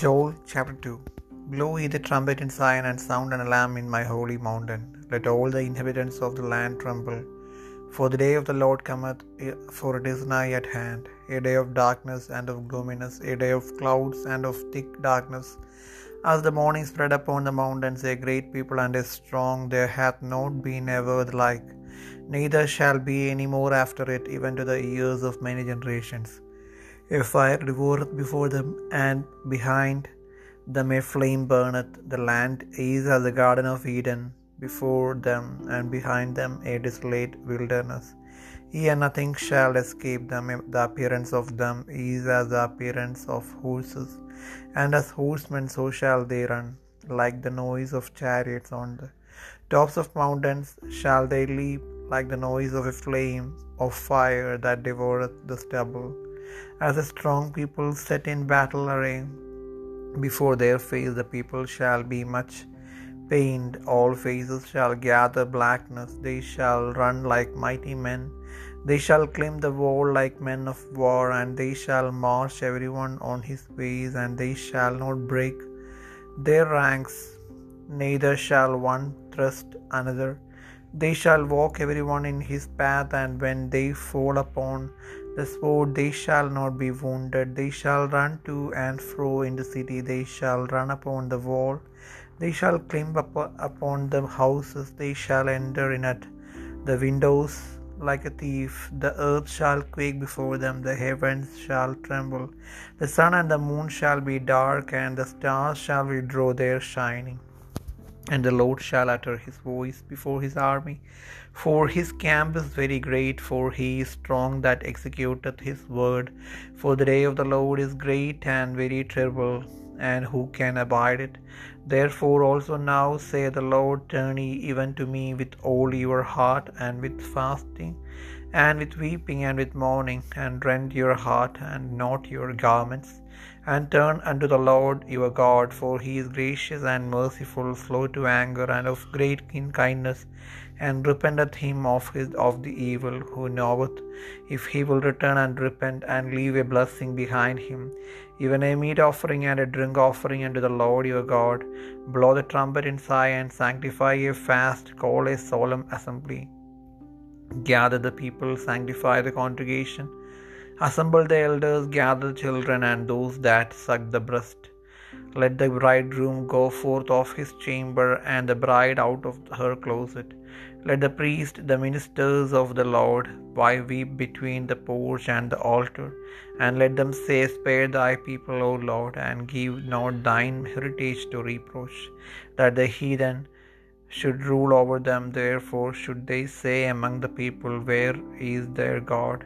Joel chapter 2 Blow ye the trumpet in Zion, and sound an alarm in my holy mountain. Let all the inhabitants of the land tremble. For the day of the Lord cometh, eh, for it is nigh at hand, a day of darkness and of gloominess, a day of clouds and of thick darkness. As the morning spread upon the mountains, a great people and a strong, there hath not been ever the like, neither shall be any more after it, even to the ears of many generations. A fire devoureth before them, and behind them a flame burneth. The land is as the garden of Eden before them, and behind them a desolate wilderness. Yea, nothing shall escape them. The appearance of them is as the appearance of horses, and as horsemen so shall they run. Like the noise of chariots on the tops of mountains shall they leap, like the noise of a flame of fire that devoureth the stubble. As a strong people set in battle array before their face, the people shall be much pained. All faces shall gather blackness. They shall run like mighty men. They shall climb the wall like men of war, and they shall march everyone on his ways, and they shall not break their ranks, neither shall one thrust another. They shall walk everyone in his path, and when they fall upon the sword they shall not be wounded. They shall run to and fro in the city. They shall run upon the wall. They shall climb up upon the houses. They shall enter in at the windows like a thief. The earth shall quake before them. The heavens shall tremble. The sun and the moon shall be dark, and the stars shall withdraw their shining. And the Lord shall utter his voice before his army. For his camp is very great, for he is strong that executeth his word. For the day of the Lord is great and very terrible, and who can abide it? Therefore also now, saith the Lord, turn ye even to me with all your heart, and with fasting, and with weeping, and with mourning, and rend your heart, and not your garments and turn unto the Lord your God, for he is gracious and merciful, slow to anger, and of great kindness, and repenteth him of his of the evil, who knoweth if he will return and repent, and leave a blessing behind him, even a meat offering and a drink offering unto the Lord your God. Blow the trumpet in Zion, sanctify a fast, call a solemn assembly. Gather the people, sanctify the congregation. Assemble the elders, gather the children, and those that suck the breast. Let the bridegroom go forth of his chamber, and the bride out of her closet. Let the priest, the ministers of the Lord, why weep between the porch and the altar, and let them say, Spare thy people, O Lord, and give not thine heritage to reproach, that the heathen should rule over them. Therefore should they say among the people, Where is their God?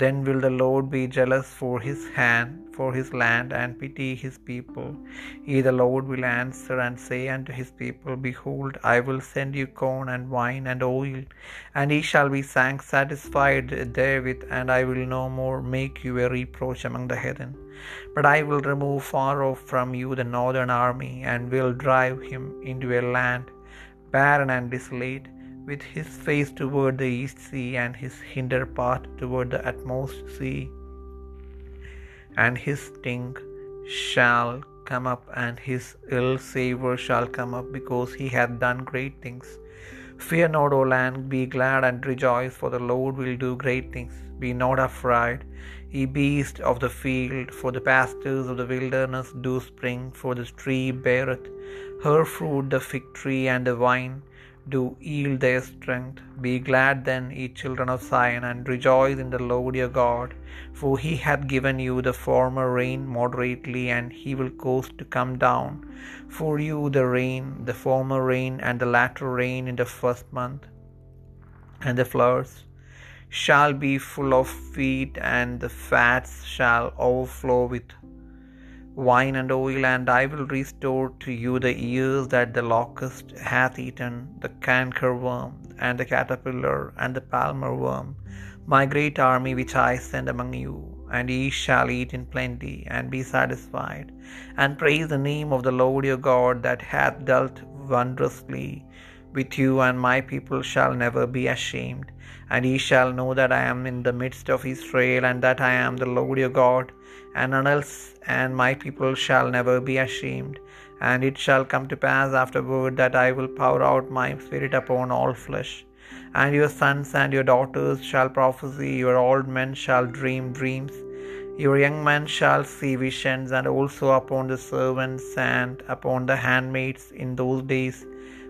Then will the Lord be jealous for his hand, for his land, and pity his people. He the Lord will answer and say unto his people, Behold, I will send you corn and wine and oil, and ye shall be satisfied therewith, and I will no more make you a reproach among the heathen. But I will remove far off from you the northern army, and will drive him into a land barren and desolate, with his face toward the east sea, and his hinder part toward the utmost sea. And his stink shall come up, and his ill savour shall come up, because he hath done great things. Fear not, O land, be glad and rejoice, for the Lord will do great things. Be not afraid, ye beasts of the field, for the pastures of the wilderness do spring, for the tree beareth her fruit, the fig tree and the vine do yield their strength. Be glad then, ye children of Zion, and rejoice in the Lord your God, for he hath given you the former rain moderately, and he will cause to come down for you the rain, the former rain, and the latter rain in the first month. And the flowers shall be full of wheat, and the fats shall overflow with wine and oil, and I will restore to you the years that the locust hath eaten, the cankerworm, and the caterpillar, and the palmer worm, my great army which I send among you. And ye shall eat in plenty, and be satisfied, and praise the name of the Lord your God that hath dealt wondrously with you, and my people shall never be ashamed. And ye shall know that I am in the midst of Israel, and that I am the Lord your God, and none else, and my people shall never be ashamed. And it shall come to pass afterward that I will pour out my spirit upon all flesh. And your sons and your daughters shall prophesy, your old men shall dream dreams, your young men shall see visions, and also upon the servants and upon the handmaids in those days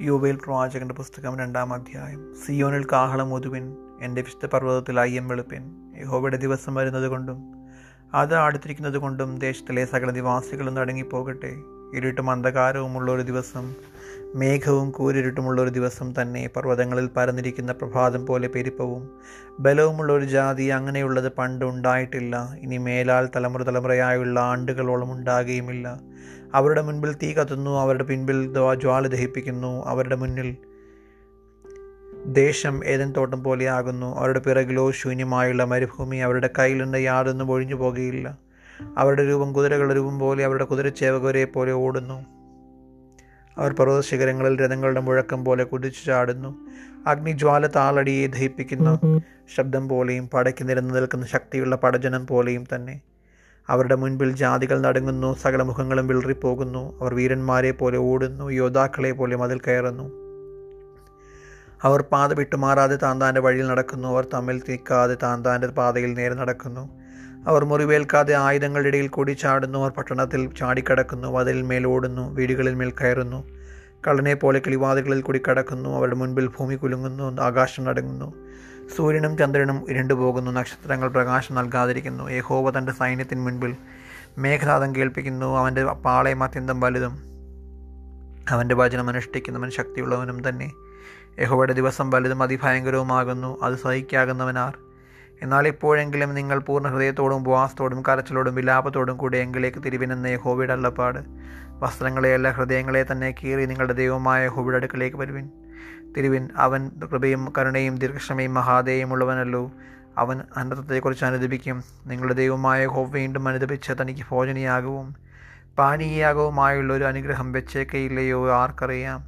യോവേൽ പ്രവാചകന്റെ പുസ്തകം രണ്ടാം അധ്യായം. സിയോനിൽ കാഹളം ഒതുവിൻ എന്റെ വിശുദ്ധ പർവതത്തിൽ അയ്യം വെളുപ്പിൻ. യഹോബയുടെ ദിവസം വരുന്നത് കൊണ്ടും അത് അടുത്തിരിക്കുന്നത് കൊണ്ടും ദേശത്തിലെ സകല നിവാസികളും തടങ്ങിപ്പോകട്ടെ ഇരുട്ടും അന്ധകാരവുമുള്ള ഒരു ദിവസം മേഘവും കൂരിരുട്ടുമുള്ള ഒരു ദിവസം തന്നെ പർവതങ്ങളിൽ പരന്നിരിക്കുന്ന പ്രഭാതം പോലെ പെരുപ്പവും ബലവുമുള്ള ഒരു ജാതി അങ്ങനെയുള്ളത് പണ്ട് ഉണ്ടായിട്ടില്ല. ഇനി മേലാൽ തലമുറ തലമുറയായുള്ള ആണ്ടുകളോളം ഉണ്ടാകുകയുമില്ല. അവരുടെ മുൻപിൽ തീ കത്തുന്നു അവരുടെ പിൻപിൽ ജ്വാല ദഹിപ്പിക്കുന്നു അവരുടെ മുന്നിൽ ദേശം ഏതൻ തോട്ടം പോലെയാകുന്നു അവരുടെ പിറകിലോ ശൂന്യമായുള്ള മരുഭൂമി അവരുടെ നിന്ന് യാതൊന്നും ഒഴിഞ്ഞു പോകുകയില്ല. അവരുടെ രൂപം കുതിരകളുടെ രൂപം പോലെ അവരുടെ കുതിരച്ചേവകരെ പോലെ ഓടുന്നു. അവർ പർവത ശിഖരങ്ങളിൽ രഥങ്ങളുടെ മുഴക്കം പോലെ കുതിച്ചു ചാടുന്നു. അഗ്നിജ്വാല താളടിയെ ദഹിപ്പിക്കുന്നു ശബ്ദം പോലെയും പടയ്ക്ക് നിരന്നു നിൽക്കുന്ന ശക്തിയുള്ള പടജനം പോലെയും തന്നെ. അവരുടെ മുൻപിൽ ജാതികൾ നടങ്ങുന്നു സകല മുഖങ്ങളും വിളറിപ്പോകുന്നു. അവർ വീരന്മാരെ പോലെ ഓടുന്നു യോദ്ധാക്കളെ പോലെ മതിൽ കയറുന്നു. അവർ പാത വിട്ടുമാറാതെ താന്താന്റെ വഴിയിൽ നടക്കുന്നു. അവർ തമ്മിൽ തിക്കാതെ താന്താന്റെ പാതയിൽ നേരെ നടക്കുന്നു. അവർ മുറിവേൽക്കാതെ ആയുധങ്ങളുടെ ഇടയിൽ കൂടി ചാടുന്നു അവർ പട്ടണത്തിൽ ചാടിക്കടക്കുന്നു മതിലിൽ മേൽ ഓടുന്നു വീടുകളിൽ മേൽ കയറുന്നു. കള്ളനെ പോലെ കിളിവാതികളിൽ കൂടി കടക്കുന്നു. അവരുടെ മുൻപിൽ ഭൂമി കുലുങ്ങുന്നു ആകാശം നടുങ്ങുന്നു. സൂര്യനും ചന്ദ്രനും ഇരുണ്ടു പോകുന്നു. നക്ഷത്രങ്ങൾ പ്രകാശം നൽകാതിരിക്കുന്നു. യഹോവ തന്റെ സൈന്യത്തിന് മുൻപിൽ മേഘനാഥം കേൾപ്പിക്കുന്നു. അവന്റെ പാളയം അത്യന്തം വലുതും അവന്റെ വചനം അനുഷ്ഠിക്കുന്നവൻ ശക്തിയുള്ളവനും തന്നെ. യഹോവയുടെ ദിവസം വലുതും അതിഭയങ്കരവുമാകുന്നു. അത് സഹിക്കാകുന്നവനാർ. എന്നാൽ ഇപ്പോഴെങ്കിലും നിങ്ങൾ പൂർണ ഹൃദയത്തോടും ഉപവാസത്തോടും കരച്ചിലോടും വിലാപത്തോടും കൂടി എങ്കിലേക്ക് തിരിവിനെന്ന യഹോവയുടെ അള്ളപ്പാട് വസ്ത്രങ്ങളെയല്ല ഹൃദയങ്ങളെ തന്നെ കീറി നിങ്ങളുടെ ദൈവമായ യഹോബിയുടെ അടുക്കലേക്ക് വരുവിൻ. തിരുവിൻ അവൻ കൃപയും കരുണയും ദീർഘക്ഷമയും മഹാദേയും ഉള്ളവനല്ലോ അവൻ അനർത്ഥത്തെക്കുറിച്ച് അനുദപിക്കും നിങ്ങളുടെ ദൈവമായ ഹോവ് വീണ്ടും അനുദപിച്ച് തനിക്ക് ഭോജനയാകവും പാനീയാകവുമായുള്ള ഒരു അനുഗ്രഹം വെച്ചേക്കയില്ലയോ ആർക്കറിയാം?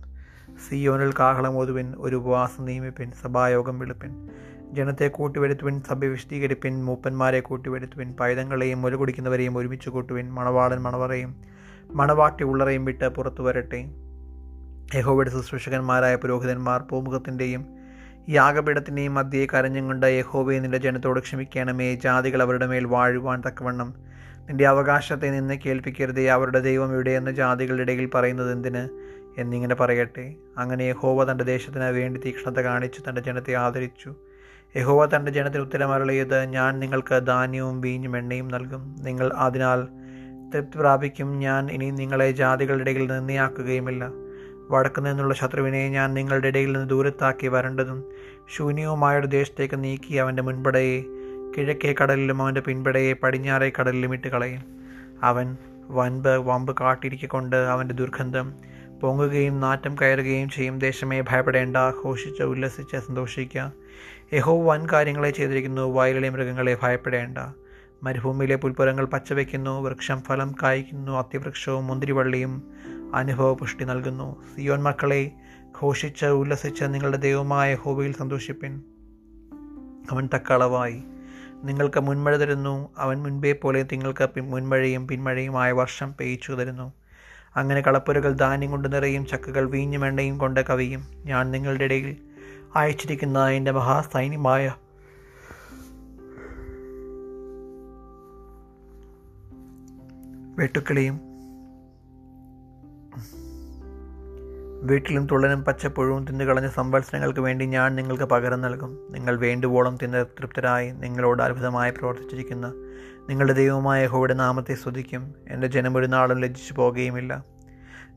സിയോനിൽ കാഹളം ഒതുവിൻ ഒരു ഉപവാസം നിയമിപ്പിൻ സഭായോഗം വിളിപ്പിൻ. ജനത്തെ കൂട്ടിവരുത്തുവിൻ സഭ വിശദീകരിപ്പിൻ മൂപ്പന്മാരെ കൂട്ടിവരുത്തുവിൻ പൈതങ്ങളെയും മുല കുടിക്കുന്നവരെയും ഒരുമിച്ച് കൂട്ടുവിൻ മണവാളൻ മണവറയും മണവാട്ടി ഉള്ളറയും വിട്ട് പുറത്തു വരട്ടെ യഹോവയുടെ ശുശ്രൂഷകന്മാരായ പുരോഹിതന്മാർ പൂമുഖത്തിന്റെയും യാഗപീഠത്തിന്റെയും മധ്യയെ കരഞ്ഞും കൊണ്ട് യഹോവയെ നിന്റെ ജനത്തോട് ക്ഷമിക്കണമേ. ജാതികൾ അവരുടെ മേൽ വാഴുവാൻ തക്കവണ്ണം നിന്റെ അവകാശത്തെ നിന്ന് കേൾപ്പിക്കരുതേ. അവരുടെ ദൈവം ഇവിടെയെന്ന് ജാതികളുടെ ഇടയിൽ പറയുന്നത് എന്തിന് എന്നിങ്ങനെ പറയട്ടെ. അങ്ങനെ യഹോവ തന്റെ ദേശത്തിന് വേണ്ടി തീക്ഷ്ണത കാണിച്ചു തന്റെ ജനത്തെ ആദരിച്ചു. യഹോവ തന്റെ ജനത്തിന് ഉത്തരമരളിയത് ഞാൻ നിങ്ങൾക്ക് ധാന്യവും വീഞ്ഞും എണ്ണയും നൽകും. നിങ്ങൾ അതിനാൽ തൃപ്തി പ്രാപിക്കും. ഞാൻ ഇനി നിങ്ങളെ ജാതികളുടെ ഇടയിൽ നിന്നയാക്കുകയുമില്ല വടക്കു നിന്നുള്ള ശത്രുവിനെ ഞാൻ നിങ്ങളുടെ ഇടയിൽ നിന്ന് ദൂരത്താക്കി വരേണ്ടതും ശൂന്യവുമായൊരു ദേശത്തേക്ക് നീക്കി അവന്റെ മുൻപടയെ കിഴക്കേ കടലിലും അവന്റെ പിൻപടയെ പടിഞ്ഞാറേ കടലിലും ഇട്ട് കളയും അവൻ വൻപ് വമ്പ് കാട്ടിരിക്കൊണ്ട് അവന്റെ ദുർഗന്ധം പൊങ്ങുകയും നാറ്റം കയറുകയും ചെയ്യും. ദേശമേ ഭയപ്പെടേണ്ട ഘോഷിച്ച് ഉല്ലസിച്ച് സന്തോഷിക്കുക. യഹോ വൻ കാര്യങ്ങളെ ചെയ്തിരിക്കുന്നു. വയലിലെ മൃഗങ്ങളെ ഭയപ്പെടേണ്ട. മരുഭൂമിയിലെ പുൽപ്പുരങ്ങൾ പച്ചവെക്കുന്നു. വൃക്ഷം ഫലം കായ്ക്കുന്നു. അത്യവൃക്ഷവും മുന്തിരിവള്ളിയും അനുഭവ പുഷ്ടി നൽകുന്നു. സിയോൻ മക്കളെ ഘോഷിച്ച് ഉല്ലസിച്ച് നിങ്ങളുടെ ദൈവമായ ഹോബയിൽ സന്തോഷിപ്പിൻ. അവൻ തക്കളവായി. നിങ്ങൾക്ക് മുൻമഴ തരുന്നു. അവൻ മുൻപേ പോലെ നിങ്ങൾക്ക് മുൻമഴയും പിന്മഴയുമായ വർഷം പെയ്ച്ചു തരുന്നു. അങ്ങനെ കളപ്പുരകൾ ധാന്യം കൊണ്ട് നിറയും ചക്കകൾ വീഞ്ഞും എണ്ണയും കൊണ്ട് കവിയും. ഞാൻ നിങ്ങളുടെ ഇടയിൽ അയച്ചിരിക്കുന്ന എന്റെ മഹാസൈന്യമായ വെട്ടുക്കിളിയും വീട്ടിലും തുള്ളനും പച്ചപ്പുഴവും തിന്നുകളഞ്ഞ സംവത്സരങ്ങൾക്ക് വേണ്ടി ഞാൻ നിങ്ങൾക്ക് പകരം നൽകും. നിങ്ങൾ വേണ്ടുവോളം തിന്ന് തൃപ്തരായി നിങ്ങളോട് അത്ഭുതമായി പ്രവർത്തിച്ചിരിക്കുന്ന നിങ്ങളുടെ ദൈവമായ ഹോയുടെ നാമത്തെ സ്തുതിക്കും. എന്റെ ജനം ഒരു നാളും ലജ്ജിച്ചു പോകുകയുമില്ല.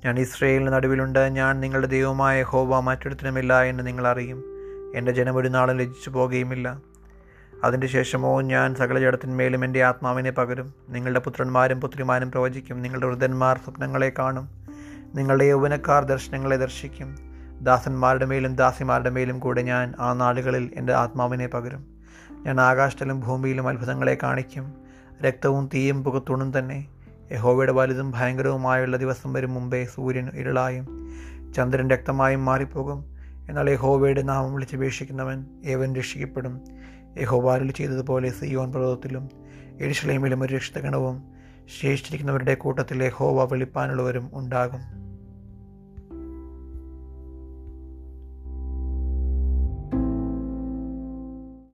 ഞാൻ ഇസ്രയേലിന് നടുവിലുണ്ട്. ഞാൻ നിങ്ങളുടെ ദൈവമായ ഹോവ മറ്റൊരുത്തനുമില്ല എന്ന് നിങ്ങൾ അറിയും. എന്റെ ജനം ഒരു നാളും ലജ്ജിച്ചു പോകുകയുമില്ല. അതിന്റെ ശേഷമോ ഞാൻ സകല ജഡത്തിന്മേലും എന്റെ ആത്മാവിനെ പകരും. നിങ്ങളുടെ പുത്രന്മാരും പുത്രിമാരും പ്രവചിക്കും. നിങ്ങളുടെ വൃദ്ധന്മാർ സ്വപ്നങ്ങളെ കാണും. നിങ്ങളുടെ യൗവനക്കാർ ദർശനങ്ങളെ ദർശിക്കും. ദാസന്മാരുടെ മേലും ദാസിമാരുടെ മേലും കൂടെ ഞാൻ ആ നാളുകളിൽ എന്റെ ആത്മാവിനെ പകരും. ഞാൻ ആകാശത്തിലും ഭൂമിയിലും അത്ഭുതങ്ങളെ കാണിക്കും. രക്തവും തീയും പുകത്തുണും തന്നെ. യഹോവയുടെ വലുതും ഭയങ്കരവുമായുള്ള ദിവസം വരും മുമ്പേ സൂര്യൻ ഇരുളായും ചന്ദ്രൻ രക്തമായും മാറിപ്പോകും. എന്നാൽ യഹോവയുടെ നാമം വിളിച്ചപേക്ഷിക്കുന്നവൻ ഏവൻ രക്ഷിക്കപ്പെടും. യഹോബാരിൽ ചെയ്തതുപോലെ സിയോൻ പർവതത്തിലും എരിശ്ലേമിലും ഒരു രക്ഷിതഗണവും ശേഷിച്ചിരിക്കുന്നവരുടെ കൂട്ടത്തിൽ യഹോവ വെളിപ്പാനുള്ളവരും ഉണ്ടാകും.